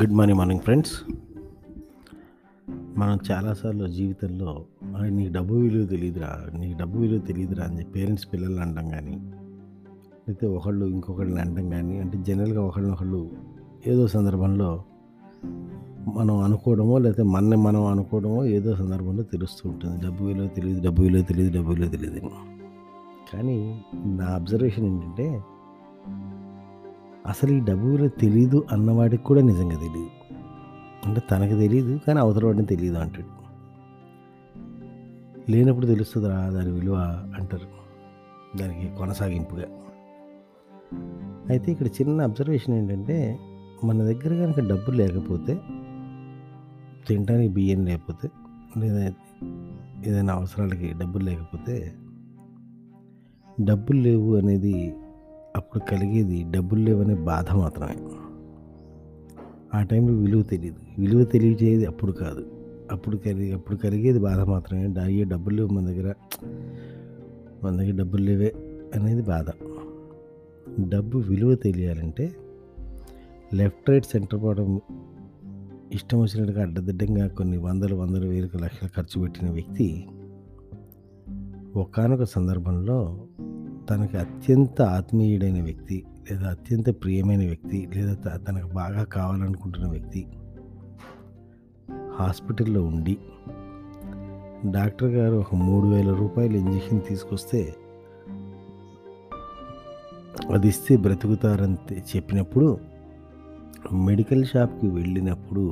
Good morning morning friends. మనం చాలాసార్లు జీవితంలో నీకు డబ్బు విలువ తెలియదురా నీకు డబ్బు విలువ తెలియదురా అని చెప్పి పేరెంట్స్ పిల్లలు అనడం కానీ లేకపోతే ఒకళ్ళు ఇంకొకళ్ళని అనడం కానీ అంటే జనరల్గా ఒకళ్ళనొకళ్ళు ఏదో సందర్భంలో మనం అనుకోవడమో లేకపోతే మన మనం అనుకోవడమో ఏదో సందర్భంలో తెలుస్తూ ఉంటుంది. డబ్బు విలువ తెలియదు డబ్బు విలువ తెలియదు డబ్బు విలువ తెలియదు కానీ నా అబ్జర్వేషన్ ఏంటంటే అసలు ఈ డబ్బు విలువ తెలీదు అన్నవాడికి కూడా నిజంగా తెలియదు అంటే తనకు తెలియదు కానీ అవతల వాడిని తెలియదు అంటాడు. లేనప్పుడు తెలుస్తుందిరా దాని విలువ అంటారు. దానికి కొనసాగింపుగా. అయితే ఇక్కడ చిన్న అబ్జర్వేషన్ ఏంటంటే మన దగ్గర కనుక డబ్బు లేకపోతే తినడానికి బియ్యం లేకపోతే లేదా ఏదైనా అవసరాలకి డబ్బులు లేకపోతే డబ్బులు లేవు అనేది అప్పుడు కలిగేది డబ్బులు లేవనే బాధ మాత్రమే. ఆ టైంలో విలువ తెలియదు. విలువ తెలియజేది అప్పుడు కాదు. అప్పుడు కలిగి అప్పుడు కలిగేది బాధ మాత్రమే. అయ్యే డబ్బులు లేవు మన దగ్గర. మన దగ్గర డబ్బులు లేవే అనేది బాధ. డబ్బు విలువ తెలియాలంటే లెఫ్ట్ రైట్ సెంటర్ పోవడం ఇష్టం వచ్చినట్టుగా అడ్డదిడ్డంగా కొన్ని వందల వందల వేలకు లక్షలు ఖర్చు పెట్టిన వ్యక్తి ఒకానొక సందర్భంలో తనకు అత్యంత ఆత్మీయుడైన వ్యక్తి లేదా అత్యంత ప్రియమైన వ్యక్తి లేదా త- తనకు బాగా కావాలనుకుంటున్న వ్యక్తి హాస్పిటల్లో ఉండి డాక్టర్ గారు ఒక మూడు వేల రూపాయలు ఇంజెక్షన్ తీసుకొస్తే అది ఇస్తే బ్రతుకుతారని చెప్పినప్పుడు మెడికల్ షాప్కి వెళ్ళినప్పుడు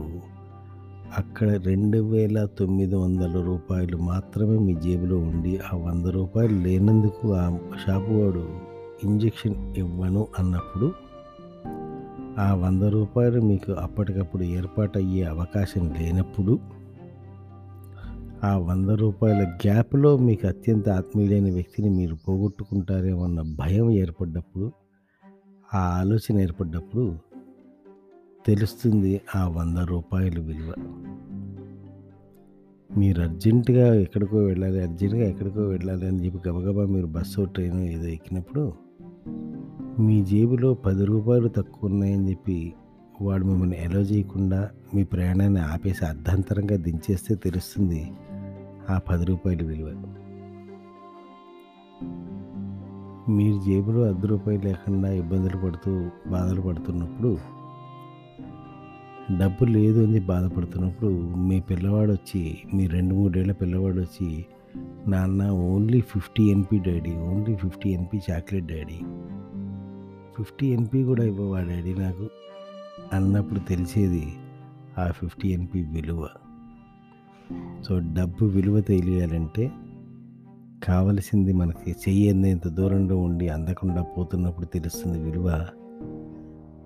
అక్కడ రెండు వేల తొమ్మిది వందల రూపాయలు మాత్రమే మీ జేబులో ఉండి ఆ వంద రూపాయలు లేనందుకు ఆ షాపు వాడు ఇంజెక్షన్ ఇవ్వను అన్నప్పుడు ఆ వంద రూపాయలు మీకు అప్పటికప్పుడు ఏర్పాటయ్యే అవకాశం లేనప్పుడు ఆ వంద రూపాయల గ్యాప్లో మీకు అత్యంత ఆత్మీయులైన వ్యక్తిని మీరు పోగొట్టుకుంటారేమో అన్న భయం ఏర్పడ్డప్పుడు ఆ ఆలోచన ఏర్పడ్డప్పుడు తెలుస్తుంది ఆ వంద రూపాయల విలువ. మీరు అర్జెంటుగా ఎక్కడికో వెళ్ళాలి అర్జెంటుగా ఎక్కడికో వెళ్ళాలి అని చెప్పి గబగబా మీరు బస్సు ట్రైన్ ఏదో ఎక్కినప్పుడు మీ జేబులో పది రూపాయలు తక్కువ ఉన్నాయని చెప్పి వాడు మిమ్మల్ని ఎలో చేయకుండా మీ ప్రయాణాన్ని ఆపేసి అర్ధాంతరంగా దించేస్తే తెలుస్తుంది ఆ పది రూపాయల విలువ. మీరు జేబులో అర్ధ రూపాయలు లేకుండా ఇబ్బందులు పడుతూ బాధలు పడుతున్నప్పుడు డబ్బు లేదు అని బాధపడుతున్నప్పుడు మీ పిల్లవాడు వచ్చి మీ రెండు మూడేళ్ళ పిల్లవాడు వచ్చి నాన్న only fifty NP daddy only fifty NP chocolate daddy fifty NP కూడా ఇవ్వవా డాడీ నాకు? అన్నప్పుడు తెలిసేది ఆ ఫిఫ్టీ ఎన్పి విలువ. సో డబ్బు విలువ తెలియాలంటే కావలసింది మనకి చెయ్యంత దూరంలో ఉండి అందకుండా పోతున్నప్పుడు తెలుస్తుంది విలువ.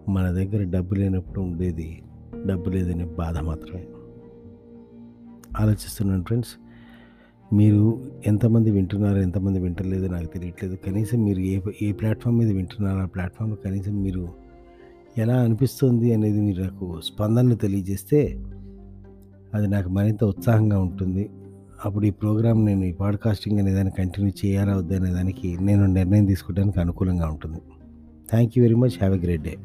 మన దగ్గర డబ్బు లేనప్పుడు ఉండేది డబ్బు లేదనే బాధ మాత్రమే. ఆలోచిస్తున్నాను ఫ్రెండ్స్ మీరు ఎంతమంది వింటున్నారు ఎంతమంది వింటలేదో నాకు తెలియట్లేదు. కనీసం మీరు ఏ ఏ ప్లాట్ఫామ్ మీద వింటున్నారో ఆ ప్లాట్ఫామ్ కనీసం మీరు ఎలా అనిపిస్తుంది అనేది మీరు నాకు స్పందనలు తెలియజేస్తే అది నాకు మరింత ఉత్సాహంగా ఉంటుంది. అప్పుడు ఈ ప్రోగ్రామ్ నేను ఈ పాడ్కాస్టింగ్ అనే దాన్ని కంటిన్యూ చేయాలా వద్దనే అనే దానికి నేను నిర్ణయం తీసుకోవడానికి అనుకూలంగా ఉంటుంది. Thank you very much. Have a great day.